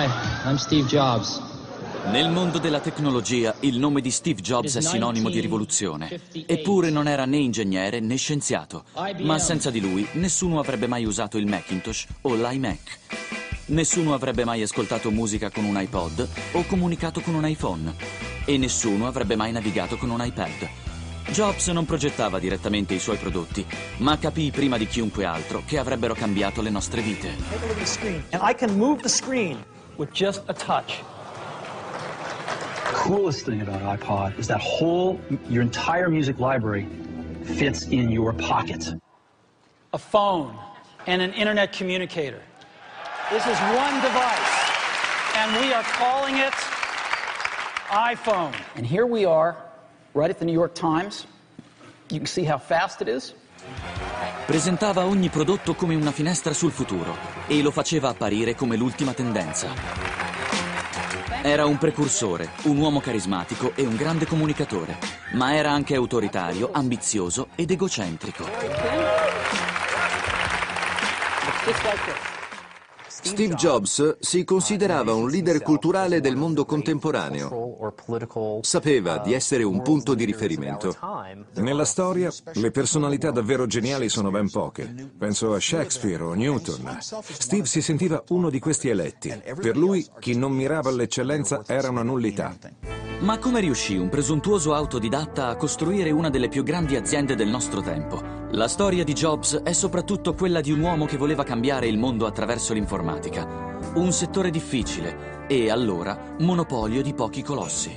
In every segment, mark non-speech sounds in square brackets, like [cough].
Hi, I'm Steve Jobs. Nel mondo della tecnologia il nome di Steve Jobs è sinonimo di rivoluzione. Eppure non era né ingegnere né scienziato. Ma senza di lui nessuno avrebbe mai usato il Macintosh o l'iMac. Nessuno avrebbe mai ascoltato musica con un iPod o comunicato con un iPhone. E nessuno avrebbe mai navigato con un iPad. Jobs non progettava direttamente i suoi prodotti, ma capì prima di chiunque altro che avrebbero cambiato le nostre vite. Take a look at the screen. And I can move the screen with just a touch. coolest thing about iPod is that whole, your entire music library fits in your pocket. A phone and an internet communicator. This is one device, and we are calling it iPhone. And here we are, right at the New York Times. You can see how fast it is. Presentava ogni prodotto come una finestra sul futuro e lo faceva apparire come l'ultima tendenza. Era un precursore, un uomo carismatico e un grande comunicatore, ma era anche autoritario, ambizioso ed egocentrico. Steve Jobs si considerava un leader culturale del mondo contemporaneo. Sapeva di essere un punto di riferimento. Nella storia, le personalità davvero geniali sono ben poche. Penso a Shakespeare o Newton. Steve si sentiva uno di questi eletti. Per lui, chi non mirava all'eccellenza era una nullità. Ma come riuscì un presuntuoso autodidatta a costruire una delle più grandi aziende del nostro tempo? La storia di Jobs è soprattutto quella di un uomo che voleva cambiare il mondo attraverso l'informatica. Un settore difficile e, allora, monopolio di pochi colossi.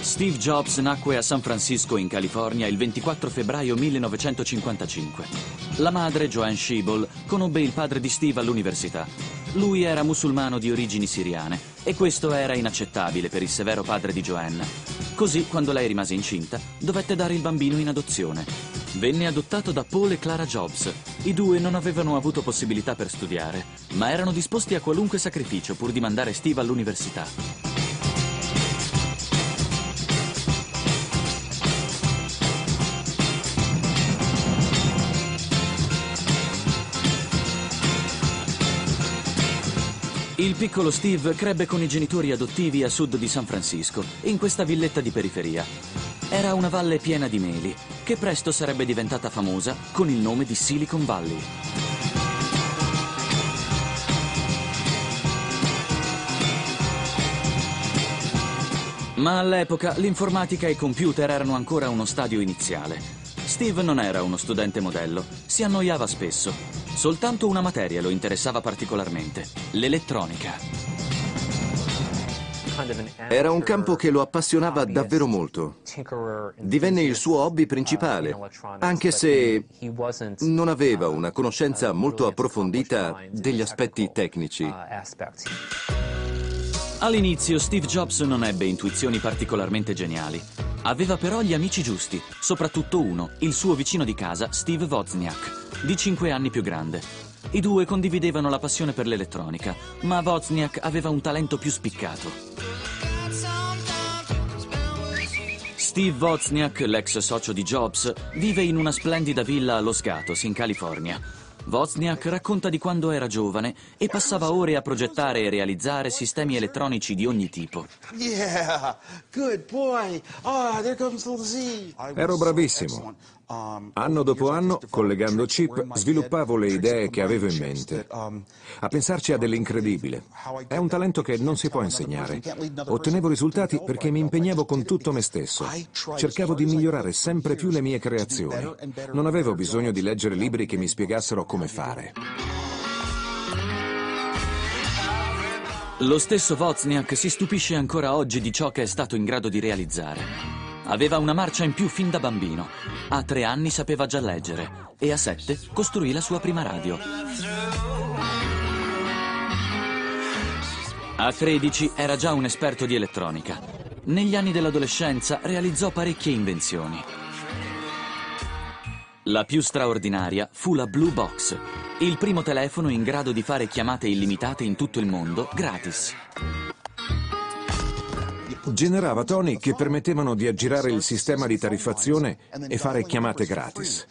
Steve Jobs nacque a San Francisco, in California, il 24 febbraio 1955. La madre, Joanne Schiebel, conobbe il padre di Steve all'università. Lui era musulmano di origini siriane e questo era inaccettabile per il severo padre di Joanne. Così, quando lei rimase incinta, dovette dare il bambino in adozione. Venne adottato da Paul e Clara Jobs. I due non avevano avuto possibilità per studiare, ma erano disposti a qualunque sacrificio pur di mandare Steve all'università. Il piccolo Steve crebbe con i genitori adottivi a sud di San Francisco, in questa villetta di periferia. Era una valle piena di meli, che presto sarebbe diventata famosa con il nome di Silicon Valley. Ma all'epoca l'informatica e i computer erano ancora uno stadio iniziale. Steve non era uno studente modello, si annoiava spesso. Soltanto una materia lo interessava particolarmente, l'elettronica. Era un campo che lo appassionava davvero molto. Divenne il suo hobby principale, anche se non aveva una conoscenza molto approfondita degli aspetti tecnici. All'inizio Steve Jobs non ebbe intuizioni particolarmente geniali. Aveva però gli amici giusti, soprattutto uno, il suo vicino di casa, Steve Wozniak, di 5 anni più grande. I due condividevano la passione per l'elettronica, ma Wozniak aveva un talento più spiccato. Steve Wozniak, l'ex socio di Jobs, vive in una splendida villa a Los Gatos, in California. Wozniak racconta di quando era giovane e passava ore a progettare e realizzare sistemi elettronici di ogni tipo. Ah. Ero bravissimo. Anno dopo anno, collegando chip, sviluppavo le idee che avevo in mente. A pensarci a dell'incredibile. È un talento che non si può insegnare. Ottenevo risultati perché mi impegnavo con tutto me stesso. Cercavo di migliorare sempre più le mie creazioni. Non avevo bisogno di leggere libri che mi spiegassero come fare. Lo stesso Wozniak si stupisce ancora oggi di ciò che è stato in grado di realizzare. Aveva una marcia in più fin da bambino. A tre anni sapeva già leggere e a sette costruì la sua prima radio. A 13 era già un esperto di elettronica. Negli anni dell'adolescenza realizzò parecchie invenzioni. La più straordinaria fu la Blue Box, il primo telefono in grado di fare chiamate illimitate in tutto il mondo gratis. Generava toni che permettevano di aggirare il sistema di tariffazione e fare chiamate gratis.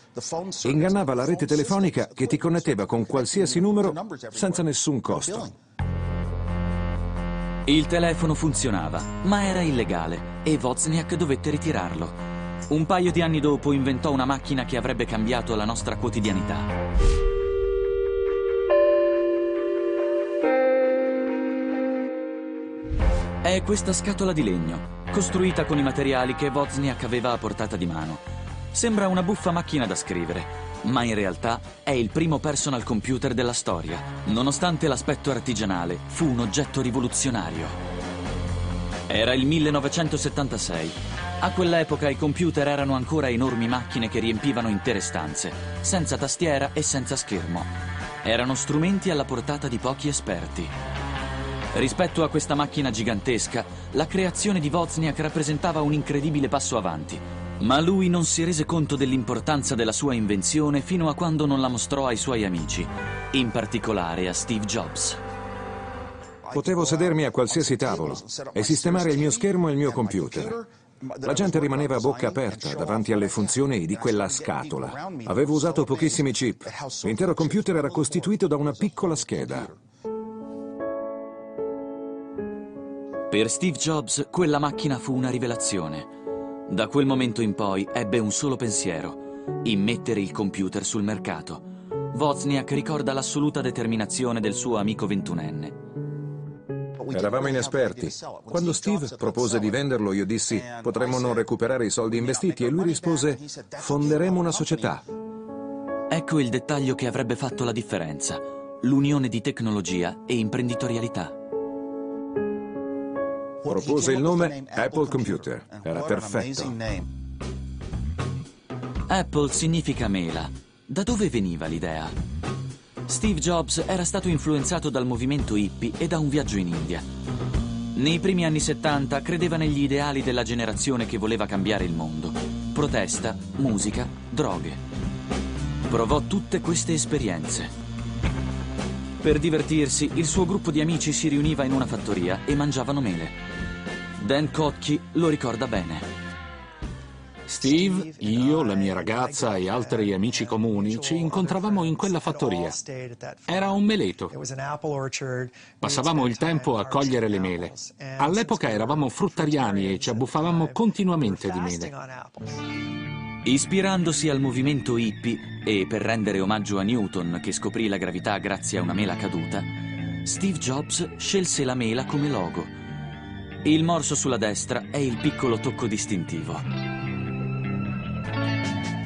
Ingannava la rete telefonica che ti connetteva con qualsiasi numero senza nessun costo. Il telefono funzionava, ma era illegale e Wozniak dovette ritirarlo. Un paio di anni dopo inventò una macchina che avrebbe cambiato la nostra quotidianità. È questa scatola di legno, costruita con i materiali che Wozniak aveva a portata di mano. Sembra una buffa macchina da scrivere, ma in realtà è il primo personal computer della storia. Nonostante l'aspetto artigianale, fu un oggetto rivoluzionario. Era il 1976. A quell'epoca i computer erano ancora enormi macchine che riempivano intere stanze, senza tastiera e senza schermo. Erano strumenti alla portata di pochi esperti. Rispetto a questa macchina gigantesca, la creazione di Wozniak rappresentava un incredibile passo avanti, ma lui non si rese conto dell'importanza della sua invenzione fino a quando non la mostrò ai suoi amici, in particolare a Steve Jobs. Potevo sedermi a qualsiasi tavolo e sistemare il mio schermo e il mio computer. La gente rimaneva a bocca aperta davanti alle funzioni di quella scatola. Avevo usato pochissimi chip. L'intero computer era costituito da una piccola scheda. Per Steve Jobs quella macchina fu una rivelazione. Da quel momento in poi ebbe un solo pensiero, immettere il computer sul mercato. Wozniak ricorda l'assoluta determinazione del suo amico ventunenne. Eravamo inesperti. Quando Steve propose di venderlo, io dissi potremmo non recuperare i soldi investiti e lui rispose fonderemo una società. Ecco il dettaglio che avrebbe fatto la differenza, l'unione di tecnologia e imprenditorialità. Propose il nome Apple Computer. Era perfetto. Apple significa mela. Da dove veniva l'idea? Steve Jobs era stato influenzato dal movimento hippie e da un viaggio in India. Nei primi anni 70 credeva negli ideali della generazione che voleva cambiare il mondo. Protesta, musica, droghe. Provò tutte queste esperienze. Per divertirsi, il suo gruppo di amici si riuniva in una fattoria e mangiavano mele. Dan Kotke lo ricorda bene. Steve, io, la mia ragazza e altri amici comuni ci incontravamo in quella fattoria. Era un meleto. Passavamo il tempo a cogliere le mele. All'epoca eravamo fruttariani e ci abbuffavamo continuamente di mele. Ispirandosi al movimento hippie e per rendere omaggio a Newton che scoprì la gravità grazie a una mela caduta, Steve Jobs scelse la mela come logo il morso sulla destra è il piccolo tocco distintivo.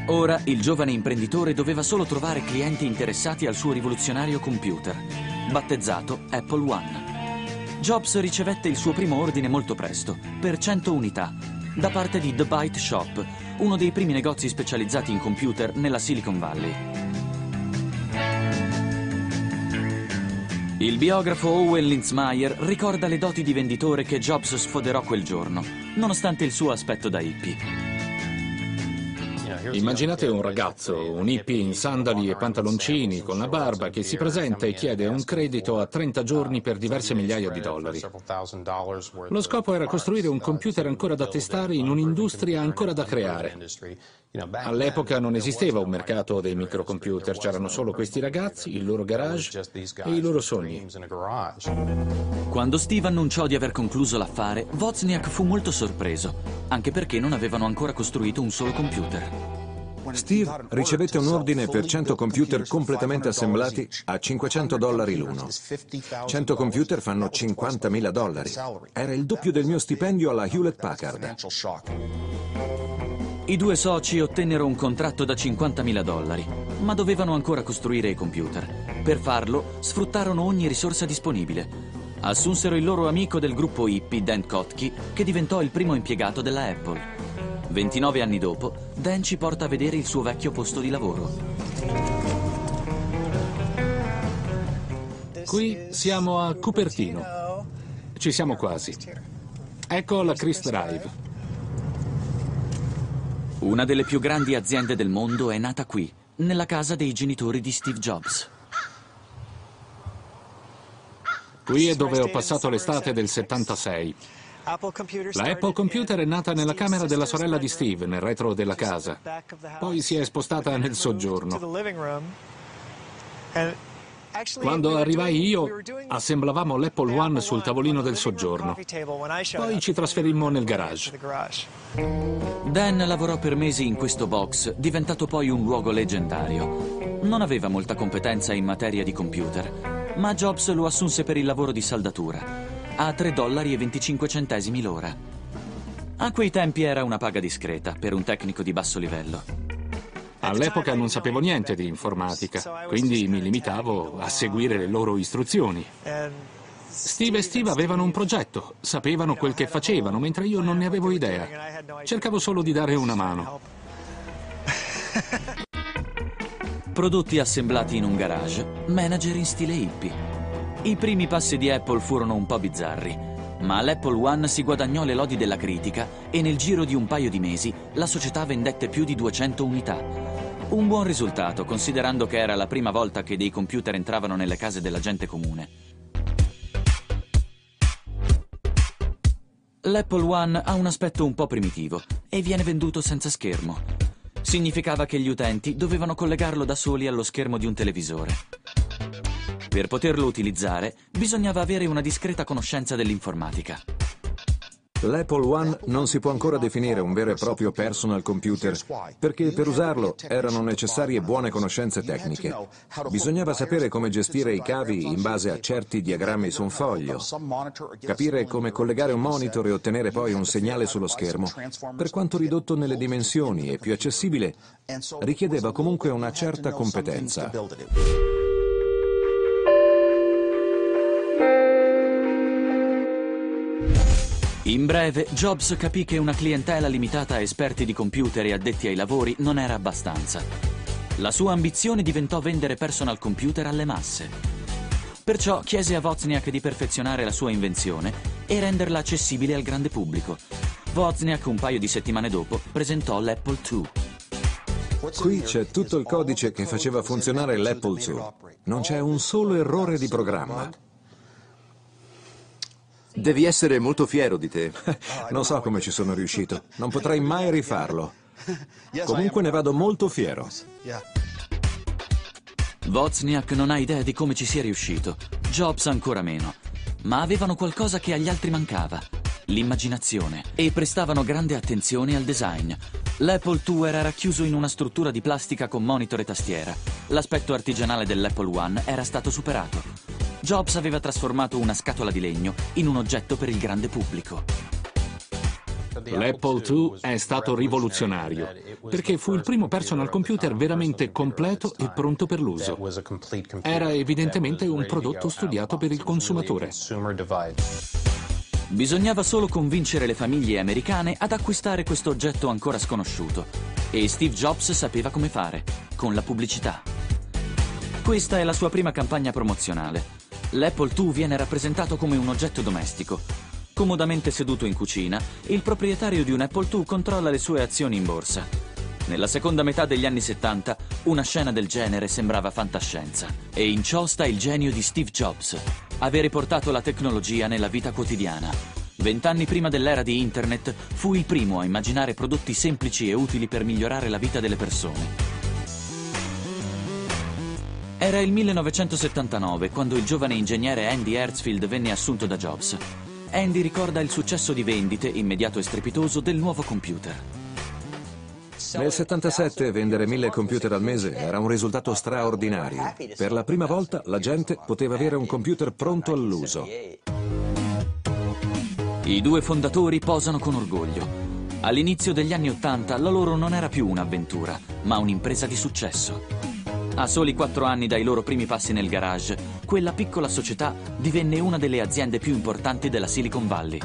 Ora il giovane imprenditore doveva solo trovare clienti interessati al suo rivoluzionario computer, battezzato Apple One. Jobs ricevette il suo primo ordine molto presto, per 100 unità, da parte di The Byte Shop, uno dei primi negozi specializzati in computer nella Silicon Valley. Il biografo Owen Linzmeyer ricorda le doti di venditore che Jobs sfoderò quel giorno, nonostante il suo aspetto da hippie. Immaginate un ragazzo, un hippie in sandali e pantaloncini, con la barba, che si presenta e chiede un credito a 30 giorni per diverse migliaia di dollari. Lo scopo era costruire un computer ancora da testare in un'industria ancora da creare. All'epoca non esisteva un mercato dei microcomputer, c'erano solo questi ragazzi, il loro garage e i loro sogni. Quando Steve annunciò di aver concluso l'affare, Wozniak fu molto sorpreso, anche perché non avevano ancora costruito un solo computer. Steve ricevette un ordine per 100 computer completamente assemblati a 500 dollari l'uno. 100 computer fanno 50.000 dollari. Era il doppio del mio stipendio alla Hewlett Packard. I due soci ottennero un contratto da 50.000 dollari, ma dovevano ancora costruire i computer. Per farlo, sfruttarono ogni risorsa disponibile. Assunsero il loro amico del gruppo hippie, Dan Kotke, che diventò il primo impiegato della Apple. 29 anni dopo, Dan ci porta a vedere il suo vecchio posto di lavoro. Qui siamo a Cupertino. Ci siamo quasi. Ecco la Chris Drive. Una delle più grandi aziende del mondo è nata qui, nella casa dei genitori di Steve Jobs. Qui è dove ho passato l'estate del 76. La Apple Computer è nata nella camera della sorella di Steve, nel retro della casa. Poi si è spostata nel soggiorno. Quando arrivai io, assemblavamo l'Apple One sul tavolino del soggiorno. Poi ci trasferimmo nel garage. Dan lavorò per mesi in questo box, diventato poi un luogo leggendario. Non aveva molta competenza in materia di computer, ma Jobs lo assunse per il lavoro di saldatura, a 3 dollari e 25 centesimi l'ora. A quei tempi era una paga discreta per un tecnico di basso livello. All'epoca non sapevo niente di informatica, quindi mi limitavo a seguire le loro istruzioni. Steve e Steve avevano un progetto, sapevano quel che facevano, mentre io non ne avevo idea. Cercavo solo di dare una mano. Prodotti assemblati in un garage, manager in stile hippie. I primi passi di Apple furono un po' bizzarri, ma l'Apple One si guadagnò le lodi della critica e nel giro di un paio di mesi la società vendette più di 200 unità. Un buon risultato, considerando che era la prima volta che dei computer entravano nelle case della gente comune. L'Apple One ha un aspetto un po' primitivo e viene venduto senza schermo. Significava che gli utenti dovevano collegarlo da soli allo schermo di un televisore. Per poterlo utilizzare bisognava avere una discreta conoscenza dell'informatica. L'Apple One non si può ancora definire un vero e proprio personal computer perché per usarlo erano necessarie buone conoscenze tecniche. Bisognava sapere come gestire i cavi in base a certi diagrammi su un foglio, capire come collegare un monitor e ottenere poi un segnale sullo schermo. Per quanto ridotto nelle dimensioni e più accessibile, richiedeva comunque una certa competenza. In breve, Jobs capì che una clientela limitata a esperti di computer e addetti ai lavori non era abbastanza. La sua ambizione diventò vendere personal computer alle masse. Perciò chiese a Wozniak di perfezionare la sua invenzione e renderla accessibile al grande pubblico. Wozniak, un paio di settimane dopo, presentò l'Apple II. Qui c'è tutto il codice che faceva funzionare l'Apple II. Non c'è un solo errore di programma. Devi essere molto fiero di te. [laughs] non so come ci sono riuscito. Non potrei mai rifarlo. Comunque ne vado molto fiero. Wozniak non ha idea di come ci sia riuscito. Jobs ancora meno. Ma avevano qualcosa che agli altri mancava. L'immaginazione. E prestavano grande attenzione al design. L'Apple II era racchiuso in una struttura di plastica con monitor e tastiera. L'aspetto artigianale dell'Apple One era stato superato. Jobs aveva trasformato una scatola di legno in un oggetto per il grande pubblico. L'Apple II è stato rivoluzionario perché fu il primo personal computer veramente completo e pronto per l'uso. Era evidentemente un prodotto studiato per il consumatore. Bisognava solo convincere le famiglie americane ad acquistare questo oggetto ancora sconosciuto. E Steve Jobs sapeva come fare, con la pubblicità. Questa è la sua prima campagna promozionale. L'Apple II viene rappresentato come un oggetto domestico. Comodamente seduto in cucina, il proprietario di un Apple II controlla le sue azioni in borsa. Nella seconda metà degli anni 70, una scena del genere sembrava fantascienza. E in ciò sta il genio di Steve Jobs, avere portato la tecnologia nella vita quotidiana. Vent'anni prima dell'era di Internet, fu il primo a immaginare prodotti semplici e utili per migliorare la vita delle persone. Era il 1979 quando il giovane ingegnere Andy Hertzfield venne assunto da Jobs. Andy ricorda il successo di vendite, immediato e strepitoso, del nuovo computer. Nel 77 vendere mille computer al mese era un risultato straordinario. Per la prima volta la gente poteva avere un computer pronto all'uso. I due fondatori posano con orgoglio. All'inizio degli anni Ottanta la loro non era più un'avventura, ma un'impresa di successo. A soli quattro anni dai loro primi passi nel garage, quella piccola società divenne una delle aziende più importanti della Silicon Valley.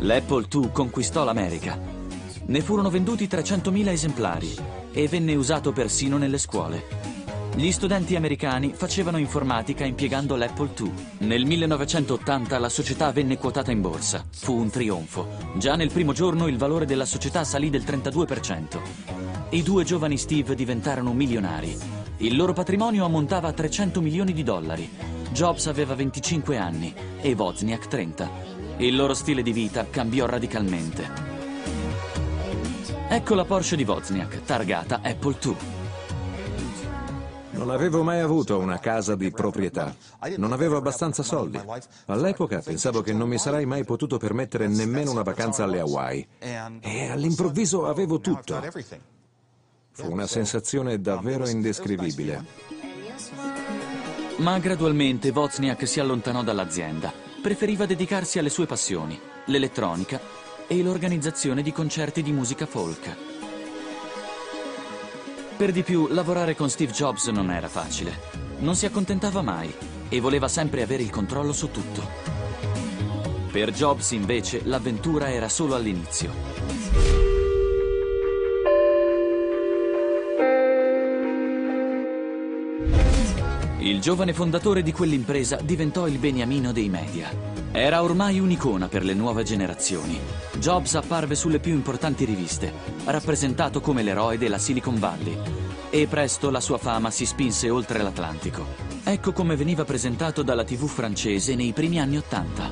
L'Apple II conquistò l'America. Ne furono venduti 300.000 esemplari e venne usato persino nelle scuole. Gli studenti americani facevano informatica impiegando l'Apple II. Nel 1980 la società venne quotata in borsa. Fu un trionfo. Già nel primo giorno il valore della società salì del 32%. I due giovani Steve diventarono milionari. Il loro patrimonio ammontava a 300 milioni di dollari. Jobs aveva 25 anni e Wozniak 30. Il loro stile di vita cambiò radicalmente. Ecco la Porsche di Wozniak, targata Apple II. Non avevo mai avuto una casa di proprietà. Non avevo abbastanza soldi. All'epoca pensavo che non mi sarei mai potuto permettere nemmeno una vacanza alle Hawaii. E all'improvviso avevo tutto. Fu una sensazione davvero indescrivibile. Ma gradualmente Wozniak si allontanò dall'azienda. Preferiva dedicarsi alle sue passioni, l'elettronica e l'organizzazione di concerti di musica folk. Per di più, lavorare con Steve Jobs non era facile. Non si accontentava mai e voleva sempre avere il controllo su tutto. Per Jobs, invece, l'avventura era solo all'inizio. Il giovane fondatore di quell'impresa diventò il beniamino dei media. Era ormai un'icona per le nuove generazioni. Jobs apparve sulle più importanti riviste, rappresentato come l'eroe della Silicon Valley. E presto la sua fama si spinse oltre l'Atlantico. Ecco come veniva presentato dalla TV francese nei primi anni Ottanta.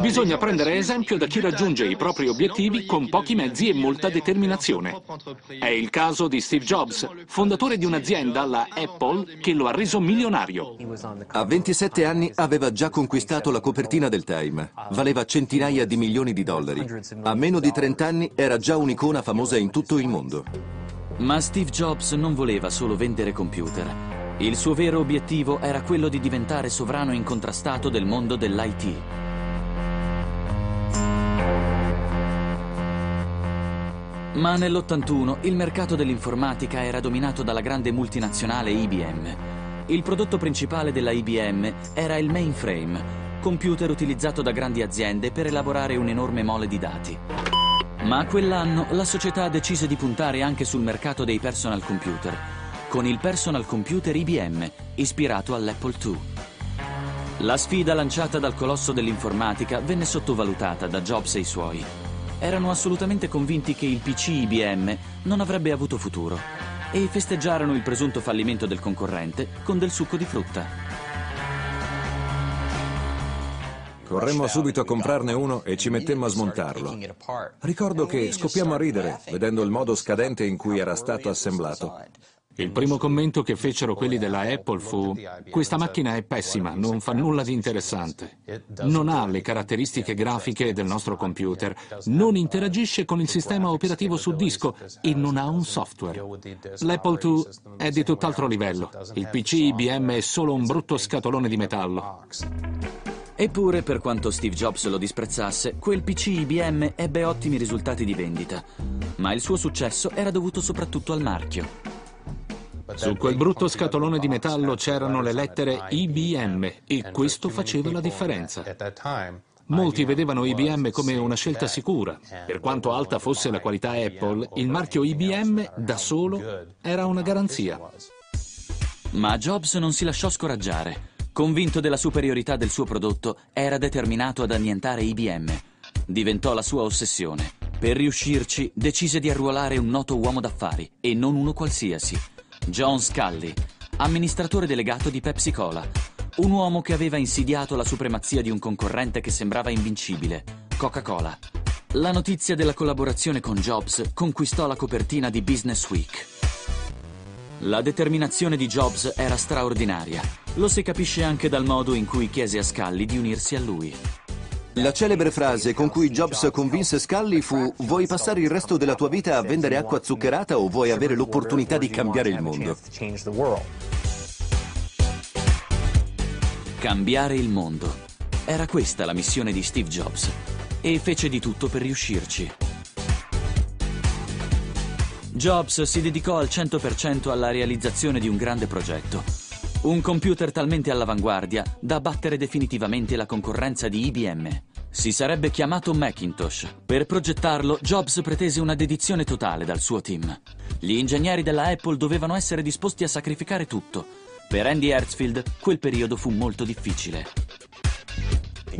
Bisogna prendere esempio da chi raggiunge i propri obiettivi con pochi mezzi e molta determinazione. È il caso di Steve Jobs, fondatore di un'azienda, la Apple, che lo ha reso milionario. A 27 anni aveva già conquistato la copertina del Time. Valeva centinaia di milioni di dollari. A meno di 30 anni era già un'icona famosa in tutto il mondo. Ma Steve Jobs non voleva solo vendere computer. Il suo vero obiettivo era quello di diventare sovrano incontrastato del mondo dell'IT. Ma nell'81 il mercato dell'informatica era dominato dalla grande multinazionale IBM. Il prodotto principale della IBM era il mainframe, computer utilizzato da grandi aziende per elaborare un'enorme mole di dati. Ma quell'anno la società decise di puntare anche sul mercato dei personal computer, con il personal computer IBM, ispirato all'Apple II. La sfida lanciata dal colosso dell'informatica venne sottovalutata da Jobs e i suoi erano assolutamente convinti che il PC IBM non avrebbe avuto futuro e festeggiarono il presunto fallimento del concorrente con del succo di frutta. Corremmo subito a comprarne uno e ci mettemmo a smontarlo. Ricordo che scoppiamo a ridere vedendo il modo scadente in cui era stato assemblato. Il primo commento che fecero quelli della Apple fu questa macchina è pessima, non fa nulla di interessante. Non ha le caratteristiche grafiche del nostro computer, non interagisce con il sistema operativo su disco e non ha un software. L'Apple II è di tutt'altro livello. Il PC IBM è solo un brutto scatolone di metallo. Eppure, per quanto Steve Jobs lo disprezzasse, quel PC IBM ebbe ottimi risultati di vendita. Ma il suo successo era dovuto soprattutto al marchio. Su quel brutto scatolone di metallo c'erano le lettere IBM e questo faceva la differenza. Molti vedevano IBM come una scelta sicura. Per quanto alta fosse la qualità Apple, il marchio IBM da solo era una garanzia. Ma Jobs non si lasciò scoraggiare. Convinto della superiorità del suo prodotto, era determinato ad annientare IBM. Diventò la sua ossessione. Per riuscirci, decise di arruolare un noto uomo d'affari, e non uno qualsiasi. John Scully, amministratore delegato di Pepsi Cola, un uomo che aveva insidiato la supremazia di un concorrente che sembrava invincibile, Coca-Cola. La notizia della collaborazione con Jobs conquistò la copertina di Business Week. La determinazione di Jobs era straordinaria. Lo si capisce anche dal modo in cui chiese a Scully di unirsi a lui. La celebre frase con cui Jobs convinse Scully fu vuoi passare il resto della tua vita a vendere acqua zuccherata o vuoi avere l'opportunità di cambiare il mondo? Cambiare il mondo. Era questa la missione di Steve Jobs e fece di tutto per riuscirci. Jobs si dedicò al 100% alla realizzazione di un grande progetto, un computer talmente all'avanguardia da battere definitivamente la concorrenza di IBM. Si sarebbe chiamato Macintosh. Per progettarlo, Jobs pretese una dedizione totale dal suo team. Gli ingegneri della Apple dovevano essere disposti a sacrificare tutto. Per Andy Hertzfield quel periodo fu molto difficile.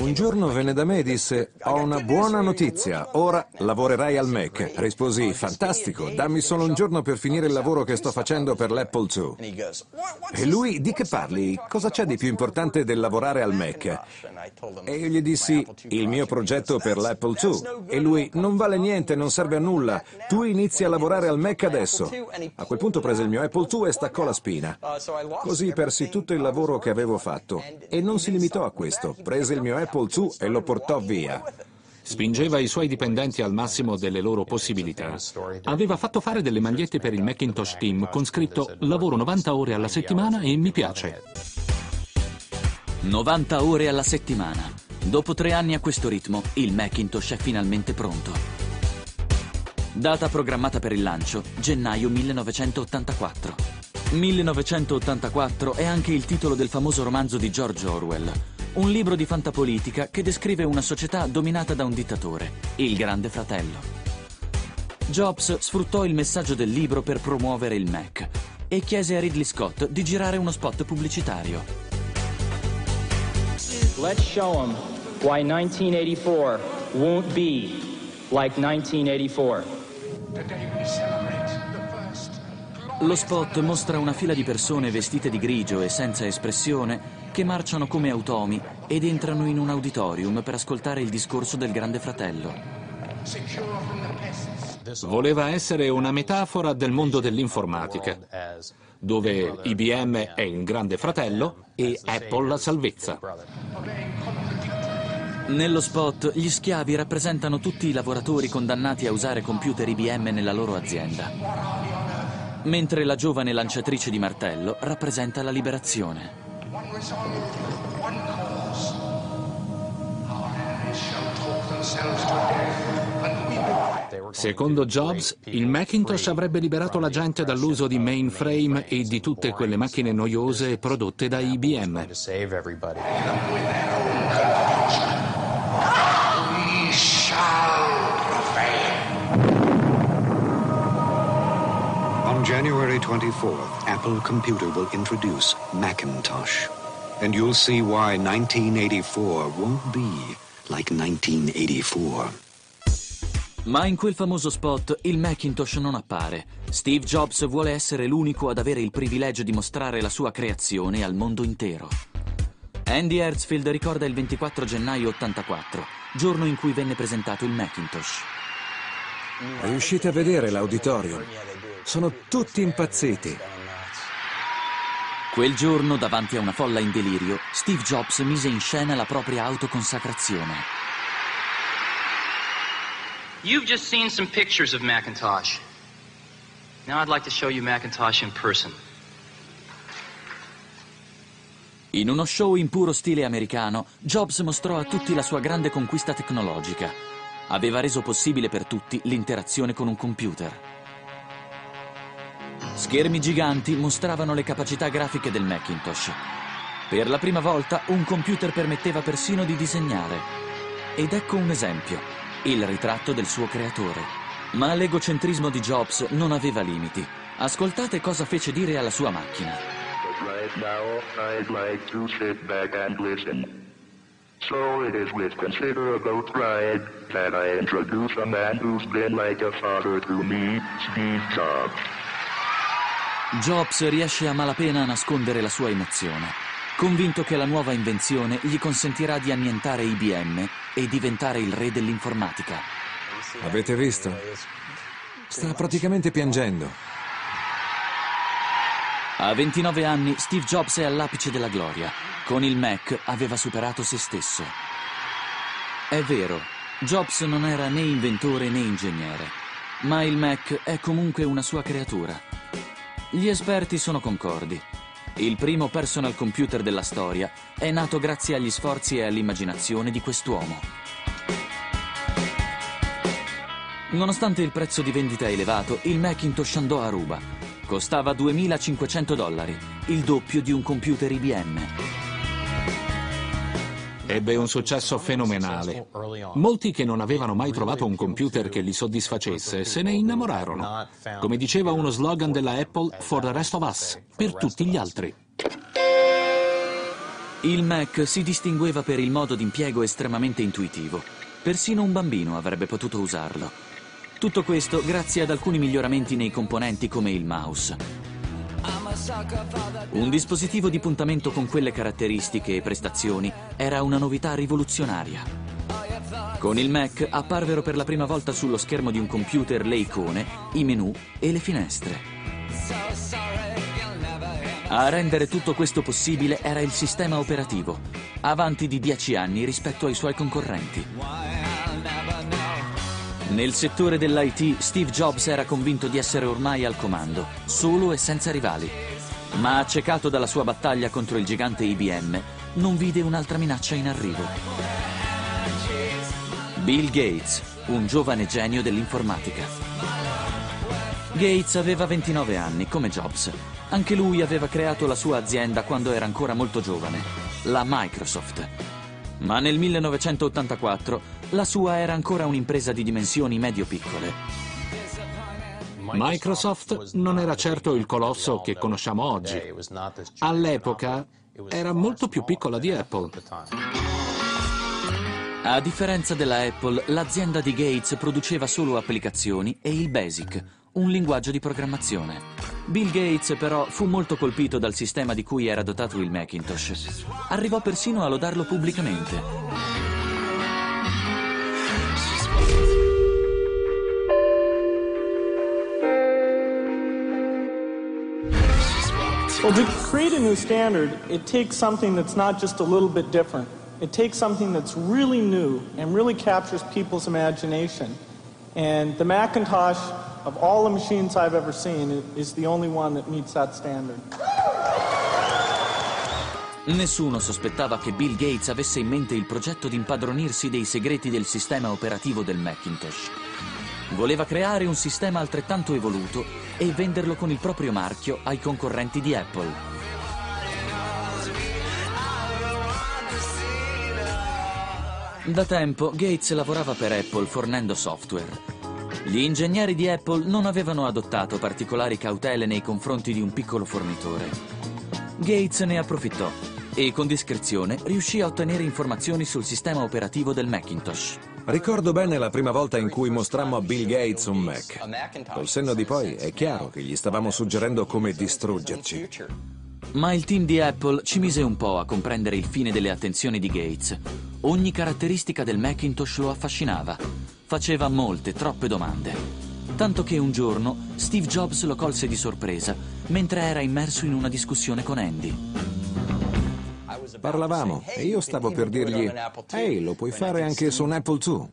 Un giorno venne da me e disse, ho una buona notizia, ora lavorerai al Mac. Risposi, fantastico, dammi solo un giorno per finire il lavoro che sto facendo per l'Apple II. E lui, di che parli? Cosa c'è di più importante del lavorare al Mac? E io gli dissi, il mio progetto per l'Apple II. E lui, non vale niente, non serve a nulla, tu inizi a lavorare al Mac adesso. A quel punto prese il mio Apple II e staccò la spina. Così persi tutto il lavoro che avevo fatto. E non si limitò a questo, prese il mio Apple II e lo portò via. Spingeva i suoi dipendenti al massimo delle loro possibilità. Aveva fatto fare delle magliette per il Macintosh Team con scritto lavoro 90 ore alla settimana e mi piace. 90 ore alla settimana. Dopo tre anni a questo ritmo, il Macintosh è finalmente pronto. Data programmata per il lancio, gennaio 1984. 1984 è anche il titolo del famoso romanzo di George Orwell, un libro di fantapolitica che descrive una società dominata da un dittatore, il Grande Fratello. Jobs sfruttò il messaggio del libro per promuovere il Mac e chiese a Ridley Scott di girare uno spot pubblicitario. Let's show them why 1984 won't be like 1984. Lo spot mostra una fila di persone vestite di grigio e senza espressione che marciano come automi ed entrano in un auditorium per ascoltare il discorso del Grande Fratello. Voleva essere una metafora del mondo dell'informatica, dove IBM è il Grande Fratello e Apple la salvezza. Nello spot gli schiavi rappresentano tutti i lavoratori condannati a usare computer IBM nella loro azienda, mentre la giovane lanciatrice di martello rappresenta la liberazione. Secondo Jobs, il Macintosh avrebbe liberato la gente dall'uso di mainframe e di tutte quelle macchine noiose prodotte da IBM. On January 24th, Apple Computer will introduce Macintosh. And you'll see why 1984 won't be like 1984. Ma in quel famoso spot il Macintosh non appare. Steve Jobs vuole essere l'unico ad avere il privilegio di mostrare la sua creazione al mondo intero. Andy Hertzfield ricorda il 24 gennaio 84, giorno in cui venne presentato il Macintosh. Riuscite a vedere l'auditorium? Sono tutti impazziti. Quel giorno, davanti a una folla in delirio, Steve Jobs mise in scena la propria autoconsacrazione. You've just seen some pictures of Macintosh. Now I'd like to show you Macintosh in person. In uno show in puro stile americano, Jobs mostrò a tutti la sua grande conquista tecnologica. Aveva reso possibile per tutti l'interazione con un computer. Schermi giganti mostravano le capacità grafiche del Macintosh. Per la prima volta un computer permetteva persino di disegnare. Ed ecco un esempio, il ritratto del suo creatore. Ma l'egocentrismo di Jobs non aveva limiti. Ascoltate cosa fece dire alla sua macchina. Right now, I'd like to sit back and listen. So it is with considerable pride that I introduce a man who's been like a father to me, Steve Jobs. Jobs riesce a malapena a nascondere la sua emozione, convinto che la nuova invenzione gli consentirà di annientare IBM e diventare il re dell'informatica. Avete visto? Sta praticamente piangendo. A 29 anni Steve Jobs è all'apice della gloria. Con il Mac aveva superato se stesso. È vero, Jobs non era né inventore né ingegnere, ma il Mac è comunque una sua creatura. Gli esperti sono concordi. Il primo personal computer della storia è nato grazie agli sforzi e all'immaginazione di quest'uomo. Nonostante il prezzo di vendita elevato, il Macintosh andò a ruba Costava 2.500 dollari, il doppio di un computer IBM. Ebbe un successo fenomenale. Molti che non avevano mai trovato un computer che li soddisfacesse se ne innamorarono. Come diceva uno slogan della Apple, For the rest of us, per tutti gli altri. Il Mac si distingueva per il modo d'impiego estremamente intuitivo. Persino un bambino avrebbe potuto usarlo. Tutto questo grazie ad alcuni miglioramenti nei componenti come il mouse. Un dispositivo di puntamento con quelle caratteristiche e prestazioni era una novità rivoluzionaria. Con il Mac apparvero per la prima volta sullo schermo di un computer le icone, i menu e le finestre. A rendere tutto questo possibile era il sistema operativo, avanti di 10 anni rispetto ai suoi concorrenti. Nel settore dell'IT, Steve Jobs era convinto di essere ormai al comando, solo e senza rivali. Ma accecato dalla sua battaglia contro il gigante IBM, non vide un'altra minaccia in arrivo. Bill Gates, un giovane genio dell'informatica. Gates aveva 29 anni, come Jobs, anche lui aveva creato la sua azienda quando era ancora molto giovane, la Microsoft. Ma nel 1984 la sua era ancora un'impresa di dimensioni medio-piccole. Microsoft non era certo il colosso che conosciamo oggi. All'epoca era molto più piccola di Apple. A differenza della Apple, l'azienda di Gates produceva solo applicazioni e il BASIC, un linguaggio di programmazione. Bill Gates però fu molto colpito dal sistema di cui era dotato il Macintosh. Arrivò persino a lodarlo pubblicamente. Well, to create a new standard, it takes something that's not just a little bit different. It takes something that's really new and really captures people's imagination. And the Macintosh of all the machines I've ever seen, is the only one that meets that standard. Nessuno sospettava che Bill Gates avesse in mente il progetto di impadronirsi dei segreti del sistema operativo del Macintosh. Voleva creare un sistema altrettanto evoluto e venderlo con il proprio marchio ai concorrenti di Apple. Da tempo Gates lavorava per Apple fornendo software gli ingegneri di Apple non avevano adottato particolari cautele nei confronti di un piccolo fornitore. Gates ne approfittò e con discrezione riuscì a ottenere informazioni sul sistema operativo del Macintosh. Ricordo bene la prima volta in cui mostrammo a Bill Gates un Mac. Col senno di poi è chiaro che gli stavamo suggerendo come distruggerci. Ma il team di Apple ci mise un po' a comprendere il fine delle attenzioni di Gates. Ogni caratteristica del Macintosh lo affascinava Faceva molte, troppe domande. Tanto che un giorno Steve Jobs lo colse di sorpresa mentre era immerso in una discussione con Andy. Parlavamo e io stavo per dirgli Ehi, lo puoi fare anche su un Apple II.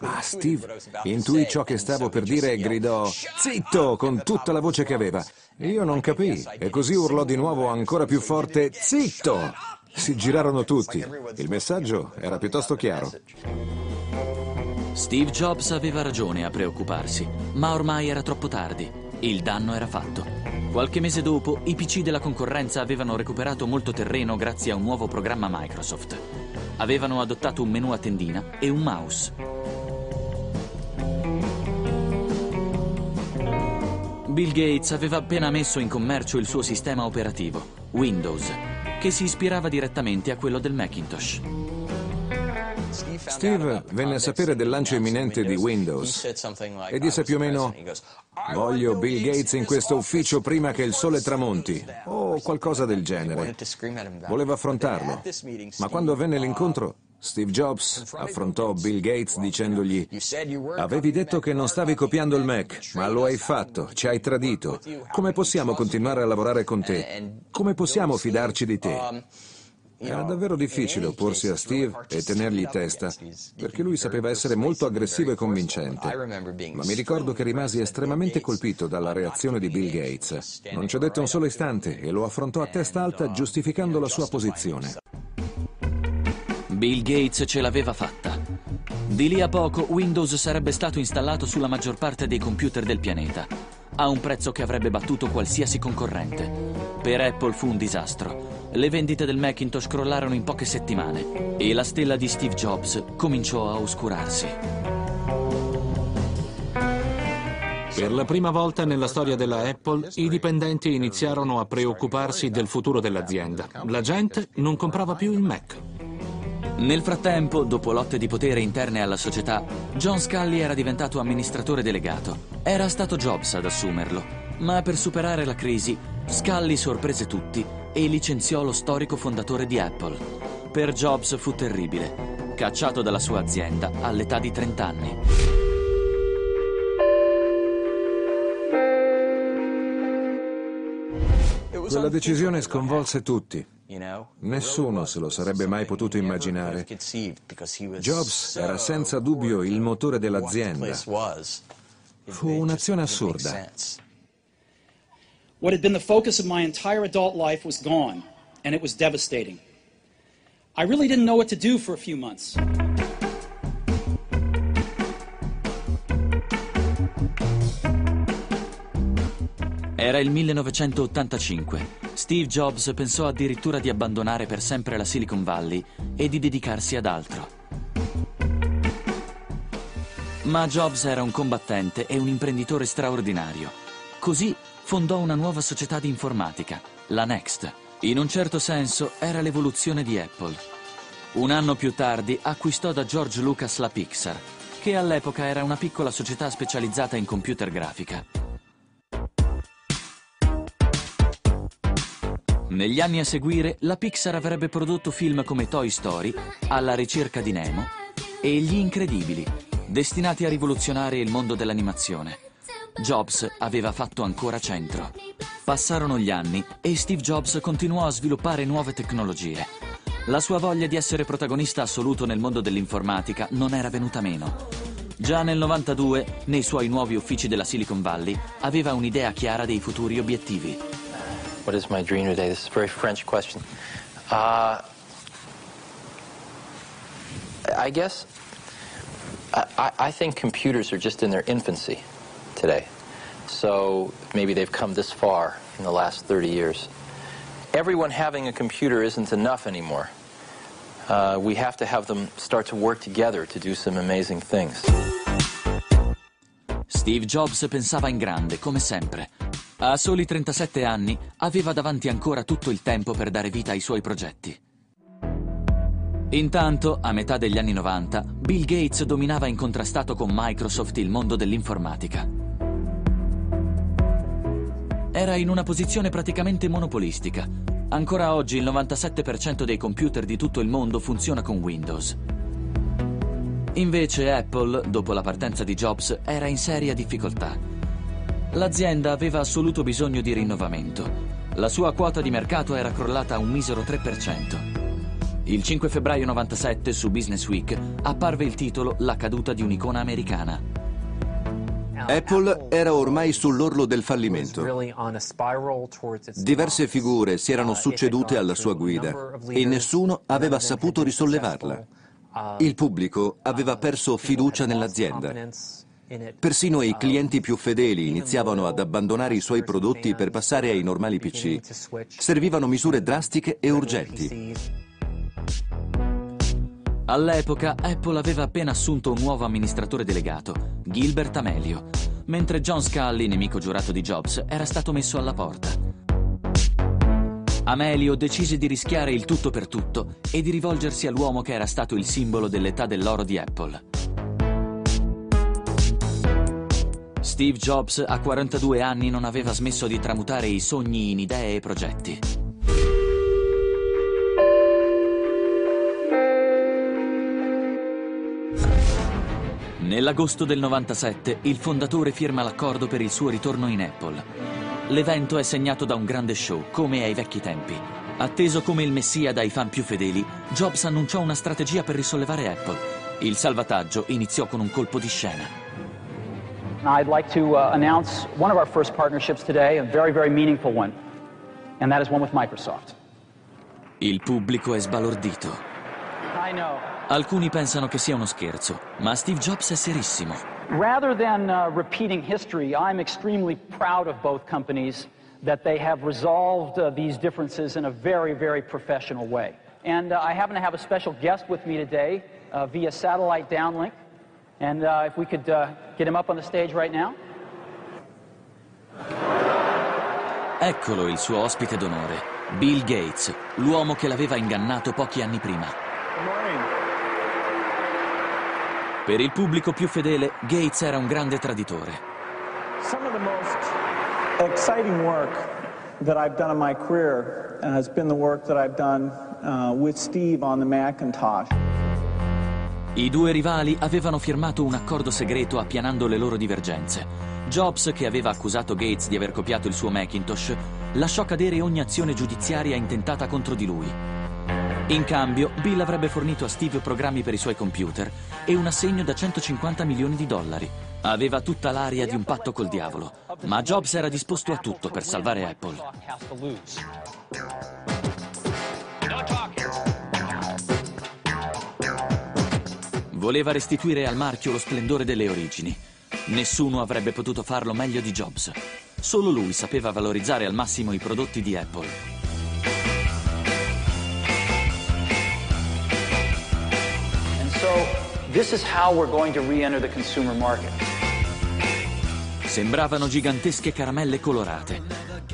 Ma Steve intuì ciò che stavo per dire e gridò Zitto! con tutta la voce che aveva. Io non capii e così urlò di nuovo ancora più forte Zitto! Si girarono tutti. Il messaggio era piuttosto chiaro. Steve Jobs aveva ragione a preoccuparsi, ma ormai era troppo tardi. Il danno era fatto. Qualche mese dopo, i PC della concorrenza avevano recuperato molto terreno grazie a un nuovo programma Microsoft. Avevano adottato un menu a tendina e un mouse. Bill Gates aveva appena messo in commercio il suo sistema operativo, Windows, che si ispirava direttamente a quello del Macintosh. Steve venne a sapere del lancio imminente di Windows e disse più o meno voglio Bill Gates in questo ufficio prima che il sole tramonti o qualcosa del genere. Voleva affrontarlo, ma quando avvenne l'incontro Steve Jobs affrontò Bill Gates dicendogli Avevi detto che non stavi copiando il Mac, ma lo hai fatto, ci hai tradito. Come possiamo continuare a lavorare con te? Come possiamo fidarci di te? Era davvero difficile opporsi a Steve e tenergli testa, perché lui sapeva essere molto aggressivo e convincente. Ma mi ricordo che rimasi estremamente colpito dalla reazione di Bill Gates. Non ci ho detto un solo istante e lo affrontò a testa alta giustificando la sua posizione. Bill Gates ce l'aveva fatta. Di lì a poco Windows sarebbe stato installato sulla maggior parte dei computer del pianeta, a un prezzo che avrebbe battuto qualsiasi concorrente. Per Apple fu un disastro le vendite del Macintosh crollarono in poche settimane e la stella di Steve Jobs cominciò a oscurarsi. Per la prima volta nella storia della Apple, i dipendenti iniziarono a preoccuparsi del futuro dell'azienda. La gente non comprava più il Mac. Nel frattempo, dopo lotte di potere interne alla società, John Scully era diventato amministratore delegato. Era stato Jobs ad assumerlo, ma per superare la crisi, Scully sorprese tutti e licenziò lo storico fondatore di Apple. Per Jobs fu terribile, cacciato dalla sua azienda all'età di 30 anni. Quella decisione sconvolse tutti. Nessuno se lo sarebbe mai potuto immaginare. Jobs era senza dubbio il motore dell'azienda. Fu un'azione assurda. What had been the focus of my entire adult life was gone, and it was devastating. I really didn't know what to do for a few months. Era il 1985. Steve Jobs pensò addirittura di abbandonare per sempre la Silicon Valley e di dedicarsi ad altro. Ma Jobs era un combattente e un imprenditore straordinario. Così fondò una nuova società di informatica, la Next. In un certo senso era l'evoluzione di Apple. Un anno più tardi acquistò da George Lucas la Pixar, che all'epoca era una piccola società specializzata in computer grafica. Negli anni a seguire, la Pixar avrebbe prodotto film come Toy Story, Alla ricerca di Nemo e Gli Incredibili, destinati a rivoluzionare il mondo dell'animazione. Jobs aveva fatto ancora centro. Passarono gli anni e Steve Jobs continuò a sviluppare nuove tecnologie. La sua voglia di essere protagonista assoluto nel mondo dell'informatica non era venuta meno. Già nel 92, nei suoi nuovi uffici della Silicon Valley, aveva un'idea chiara dei futuri obiettivi. What is my dream today? This is a very French question. Uh, I guess I, I think computers are just in their infancy today. So maybe they've come this far in the last 30 years. Everyone having a computer isn't enough anymore. Uh, we have to have them start to work together to do some amazing things. Steve Jobs pensava in grande, come sempre. A soli 37 anni aveva davanti ancora tutto il tempo per dare vita ai suoi progetti. Intanto, a metà degli anni 90, Bill Gates dominava incontrastato con Microsoft il mondo dell'informatica. Era in una posizione praticamente monopolistica. Ancora oggi il 97% dei computer di tutto il mondo funziona con Windows. Invece Apple, dopo la partenza di Jobs, era in seria difficoltà. L'azienda aveva assoluto bisogno di rinnovamento. La sua quota di mercato era crollata a un misero 3%. Il 5 febbraio 97 su Business Week apparve il titolo La caduta di un'icona americana. Apple era ormai sull'orlo del fallimento. Diverse figure si erano succedute alla sua guida e nessuno aveva saputo risollevarla. Il pubblico aveva perso fiducia nell'azienda. Persino i clienti più fedeli iniziavano ad abbandonare i suoi prodotti per passare ai normali PC. Servivano misure drastiche e urgenti. All'epoca Apple aveva appena assunto un nuovo amministratore delegato, Gilbert Amelio, mentre John Scully, nemico giurato di Jobs, era stato messo alla porta. Amelio decise di rischiare il tutto per tutto e di rivolgersi all'uomo che era stato il simbolo dell'età dell'oro di Apple. Steve Jobs a 42 anni non aveva smesso di tramutare i sogni in idee e progetti. Nell'agosto del 97 il fondatore firma l'accordo per il suo ritorno in Apple. L'evento è segnato da un grande show, come ai vecchi tempi. Atteso come il messia dai fan più fedeli, Jobs annunciò una strategia per risollevare Apple. Il salvataggio iniziò con un colpo di scena. I'd like to uh, announce one of our first partnerships today, a very, very meaningful one, and that is one with Microsoft. Il pubblico è sbalordito. Alcuni pensano che sia uno scherzo, ma Steve Jobs è serissimo. Rather than uh, repeating history, I'm extremely proud of both companies that they have resolved uh, these differences in a very, very professional way. And uh, I happen to have a special guest with me today uh, via satellite downlink. And uh, if we could uh, get him up on the stage right now. Eccolo il suo ospite d'onore, Bill Gates, l'uomo che l'aveva ingannato pochi anni prima. Per il pubblico più fedele, Gates era un grande traditore. Some of the most exciting work that I've done in my career has been the work that I've done uh, with Steve on the Macintosh. I due rivali avevano firmato un accordo segreto appianando le loro divergenze. Jobs, che aveva accusato Gates di aver copiato il suo Macintosh, lasciò cadere ogni azione giudiziaria intentata contro di lui. In cambio, Bill avrebbe fornito a Steve programmi per i suoi computer e un assegno da 150 milioni di dollari. Aveva tutta l'aria di un patto col diavolo, ma Jobs era disposto a tutto per salvare Apple. Voleva restituire al marchio lo splendore delle origini. Nessuno avrebbe potuto farlo meglio di Jobs. Solo lui sapeva valorizzare al massimo i prodotti di Apple. This is how we're going to re-enter the consumer market. Sembravano gigantesche caramelle colorate.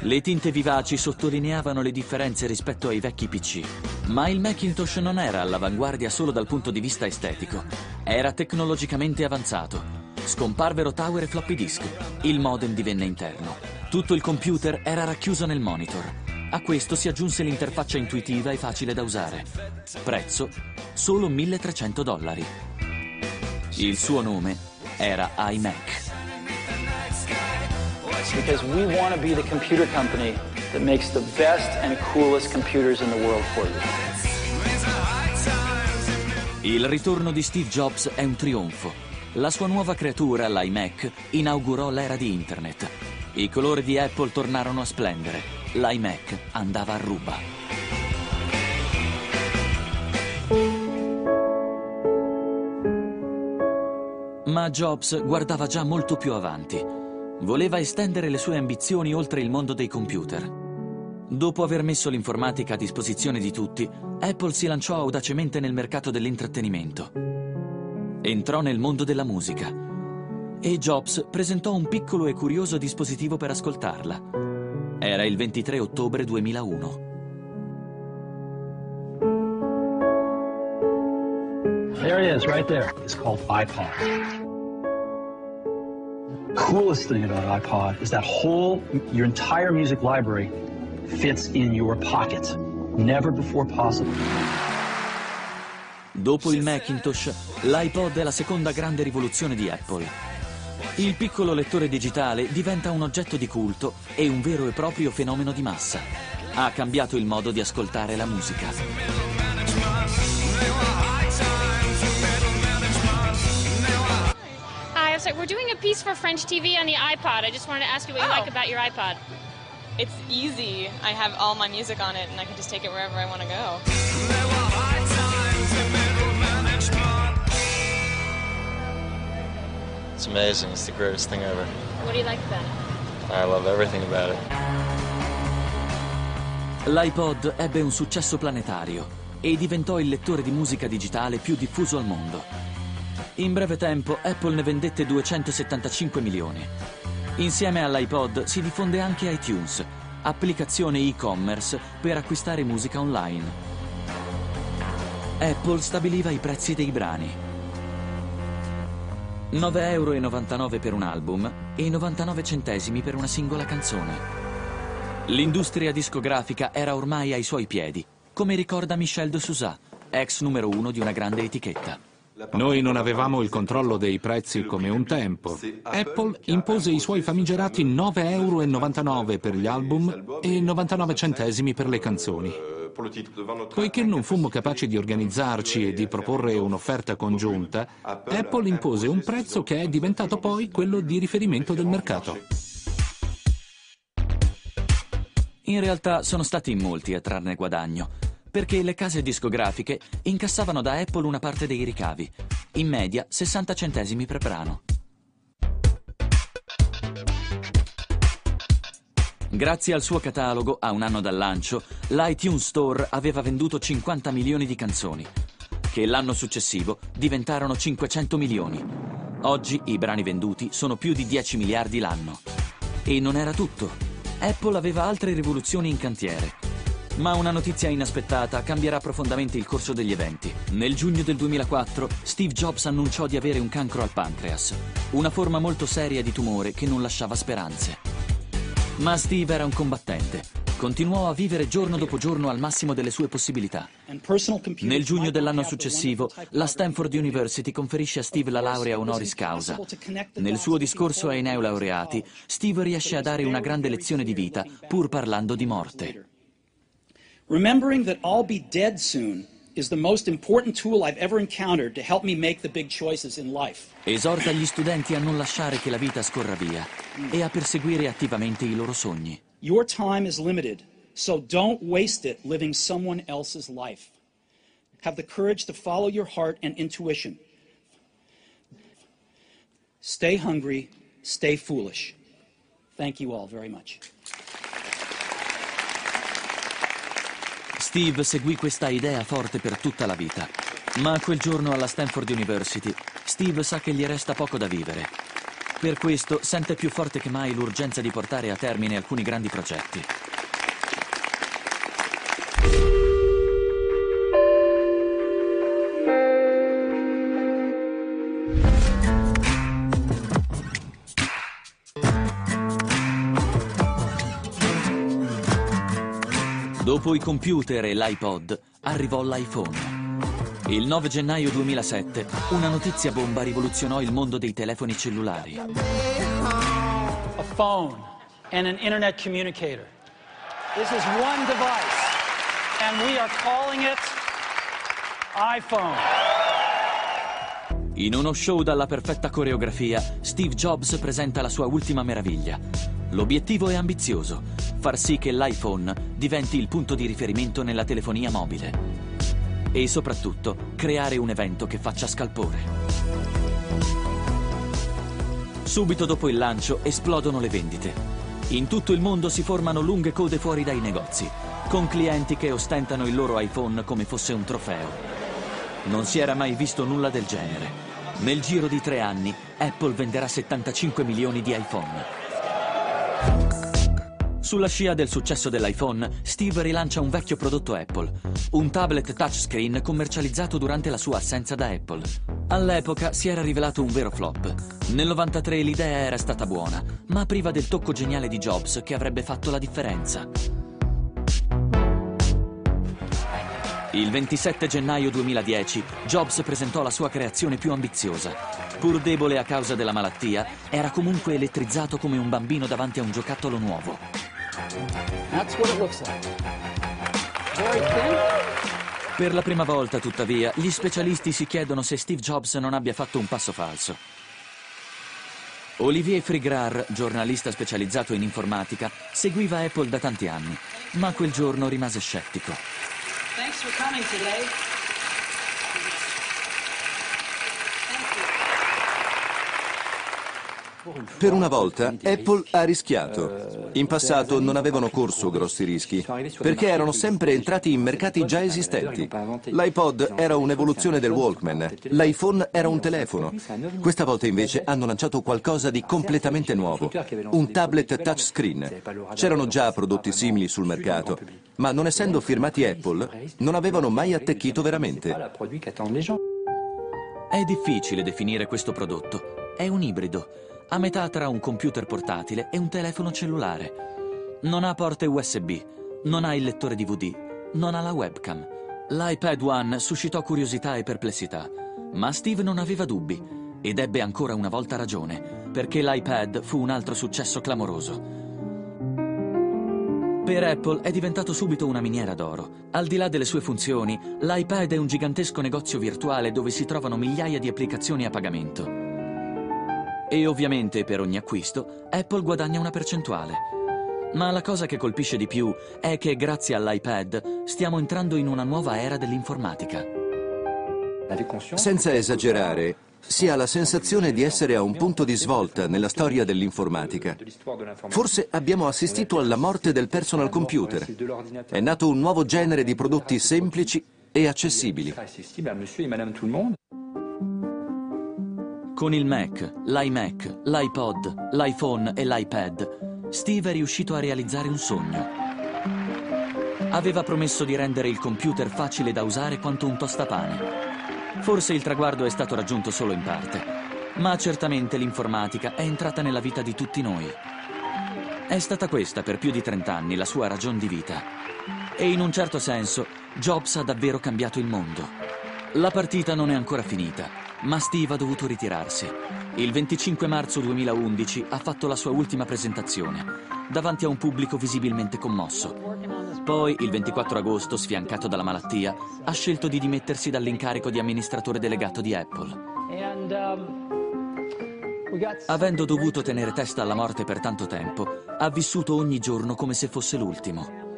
Le tinte vivaci sottolineavano le differenze rispetto ai vecchi PC. Ma il Macintosh non era all'avanguardia solo dal punto di vista estetico. Era tecnologicamente avanzato. Scomparvero tower e floppy disk. Il modem divenne interno. Tutto il computer era racchiuso nel monitor. A questo si aggiunse l'interfaccia intuitiva e facile da usare. Prezzo? Solo 1300 dollari. Il suo nome era iMac. Because we want to be the computer company that makes the best and coolest computers in the world for you. Il ritorno di Steve Jobs è un trionfo. La sua nuova creatura, l'iMac, inaugurò l'era di Internet. I colori di Apple tornarono a splendere. L'iMac andava a ruba. Ma Jobs guardava già molto più avanti. Voleva estendere le sue ambizioni oltre il mondo dei computer. Dopo aver messo l'informatica a disposizione di tutti, Apple si lanciò audacemente nel mercato dell'intrattenimento. Entrò nel mondo della musica e Jobs presentò un piccolo e curioso dispositivo per ascoltarla. Era il 23 ottobre 2001. There it is, right there. It's called iPod. Coolest thing about iPod is that whole, your entire music library fits in your pocket. Never before possible. Dopo il Macintosh, l'iPod è la seconda grande rivoluzione di Apple. Il piccolo lettore digitale diventa un oggetto di culto e un vero e proprio fenomeno di massa. Ha cambiato il modo di ascoltare la musica. Hi, I was like, we're doing a piece for French TV on the iPod. I just wanted to ask you what you oh. like about your iPod. It's easy. I have all my music on it, and I can just take it wherever I want to go. It's amazing. It's the greatest thing ever. What do you like about it? I love everything about it. L'iPod ebbe un successo planetario e diventò il lettore di musica digitale più diffuso al mondo. In breve tempo Apple ne vendette 275 milioni. Insieme all'iPod si diffonde anche iTunes, applicazione e-commerce per acquistare musica online. Apple stabiliva i prezzi dei brani. 9,99 euro per un album e 99 centesimi per una singola canzone. L'industria discografica era ormai ai suoi piedi, come ricorda Michel de Sousa, ex numero uno di una grande etichetta. Noi non avevamo il controllo dei prezzi come un tempo. Apple impose i suoi famigerati 9,99 euro per gli album e 99 centesimi per le canzoni. Poiché non fummo capaci di organizzarci e di proporre un'offerta congiunta, Apple impose un prezzo che è diventato poi quello di riferimento del mercato. In realtà sono stati molti a trarne guadagno, perché le case discografiche incassavano da Apple una parte dei ricavi, in media 60 centesimi per brano. Grazie al suo catalogo, a un anno dal lancio, l'iTunes Store aveva venduto 50 milioni di canzoni, che l'anno successivo diventarono 500 milioni. Oggi i brani venduti sono più di 10 miliardi l'anno. E non era tutto. Apple aveva altre rivoluzioni in cantiere. Ma una notizia inaspettata cambierà profondamente il corso degli eventi. Nel giugno del 2004 Steve Jobs annunciò di avere un cancro al pancreas, una forma molto seria di tumore che non lasciava speranze. Ma Steve era un combattente Continuò a vivere giorno dopo giorno al massimo delle sue possibilità. Nel giugno dell'anno successivo, la Stanford University conferisce a Steve la laurea honoris causa. Nel suo discorso ai neolaureati, Steve riesce a dare una grande lezione di vita, pur parlando di morte. Remembering that I'll be dead soon is the most important tool I've ever encountered to help me make the big choices in life. Esorta gli studenti a non lasciare che la vita scorra via e a perseguire attivamente i loro sogni. Your time is limited, so don't waste it living someone else's life. Have the courage to follow your heart and intuition. Stay hungry, stay foolish. Thank you all very much. Steve seguì questa idea forte per tutta la vita. Ma quel giorno alla Stanford University, Steve sa che gli resta poco da vivere per questo sente più forte che mai l'urgenza di portare a termine alcuni grandi progetti. Dopo i computer e l'iPod, arrivò l'iPhone. Il 9 gennaio 2007 una notizia bomba rivoluzionò il mondo dei telefoni cellulari. A phone and an internet communicator. This is one device and we are calling it iPhone. In uno show dalla perfetta coreografia, Steve Jobs presenta la sua ultima meraviglia. L'obiettivo è ambizioso, far sì che l'iPhone diventi il punto di riferimento nella telefonia mobile e soprattutto creare un evento che faccia scalpore. Subito dopo il lancio esplodono le vendite. In tutto il mondo si formano lunghe code fuori dai negozi, con clienti che ostentano il loro iPhone come fosse un trofeo. Non si era mai visto nulla del genere. Nel giro di tre anni Apple venderà 75 milioni di iPhone. Sulla scia del successo dell'iPhone, Steve rilancia un vecchio prodotto Apple, un tablet touchscreen commercializzato durante la sua assenza da Apple. All'epoca si era rivelato un vero flop. Nel 93 l'idea era stata buona, ma priva del tocco geniale di Jobs che avrebbe fatto la differenza. Il 27 gennaio 2010 Jobs presentò la sua creazione più ambiziosa. Pur debole a causa della malattia, era comunque elettrizzato come un bambino davanti a un giocattolo nuovo. That's what it looks like. Very thin. Per la prima volta, tuttavia, gli specialisti si chiedono se Steve Jobs non abbia fatto un passo falso. Olivier Frigrar, giornalista specializzato in informatica, seguiva Apple da tanti anni, ma quel giorno rimase scettico. Thanks for coming today. Per una volta Apple ha rischiato. In passato non avevano corso grossi rischi, perché erano sempre entrati in mercati già esistenti. L'iPod era un'evoluzione del Walkman, l'iPhone era un telefono. Questa volta invece hanno lanciato qualcosa di completamente nuovo, un tablet touchscreen. C'erano già prodotti simili sul mercato, ma non essendo firmati Apple, non avevano mai attecchito veramente. È difficile definire questo prodotto. È un ibrido a metà tra un computer portatile e un telefono cellulare. Non ha porte USB, non ha il lettore DVD, non ha la webcam. L'iPad One suscitò curiosità e perplessità, ma Steve non aveva dubbi ed ebbe ancora una volta ragione, perché l'iPad fu un altro successo clamoroso. Per Apple è diventato subito una miniera d'oro. Al di là delle sue funzioni, l'iPad è un gigantesco negozio virtuale dove si trovano migliaia di applicazioni a pagamento. E ovviamente per ogni acquisto Apple guadagna una percentuale. Ma la cosa che colpisce di più è che grazie all'iPad stiamo entrando in una nuova era dell'informatica. Senza esagerare, si ha la sensazione di essere a un punto di svolta nella storia dell'informatica. Forse abbiamo assistito alla morte del personal computer. È nato un nuovo genere di prodotti semplici e accessibili. Con il Mac, l'iMac, l'iPod, l'iPhone e l'iPad, Steve è riuscito a realizzare un sogno. Aveva promesso di rendere il computer facile da usare quanto un tostapane. Forse il traguardo è stato raggiunto solo in parte, ma certamente l'informatica è entrata nella vita di tutti noi. È stata questa per più di 30 anni la sua ragion di vita. E in un certo senso Jobs ha davvero cambiato il mondo. La partita non è ancora finita, ma Steve ha dovuto ritirarsi. Il 25 marzo 2011 ha fatto la sua ultima presentazione, davanti a un pubblico visibilmente commosso. Poi, il 24 agosto, sfiancato dalla malattia, ha scelto di dimettersi dall'incarico di amministratore delegato di Apple. Avendo dovuto tenere testa alla morte per tanto tempo, ha vissuto ogni giorno come se fosse l'ultimo.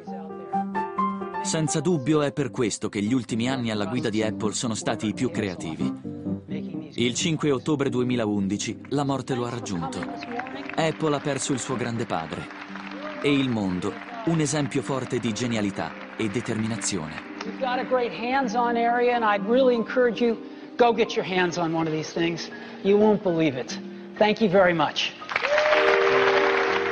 Senza dubbio è per questo che gli ultimi anni alla guida di Apple sono stati i più creativi. Il 5 ottobre 2011 la morte lo ha raggiunto. Apple ha perso il suo grande padre e il mondo un esempio forte di genialità e determinazione. You've got a great hands-on area and I'd really encourage you, go get your hands on one of these things. You won't believe.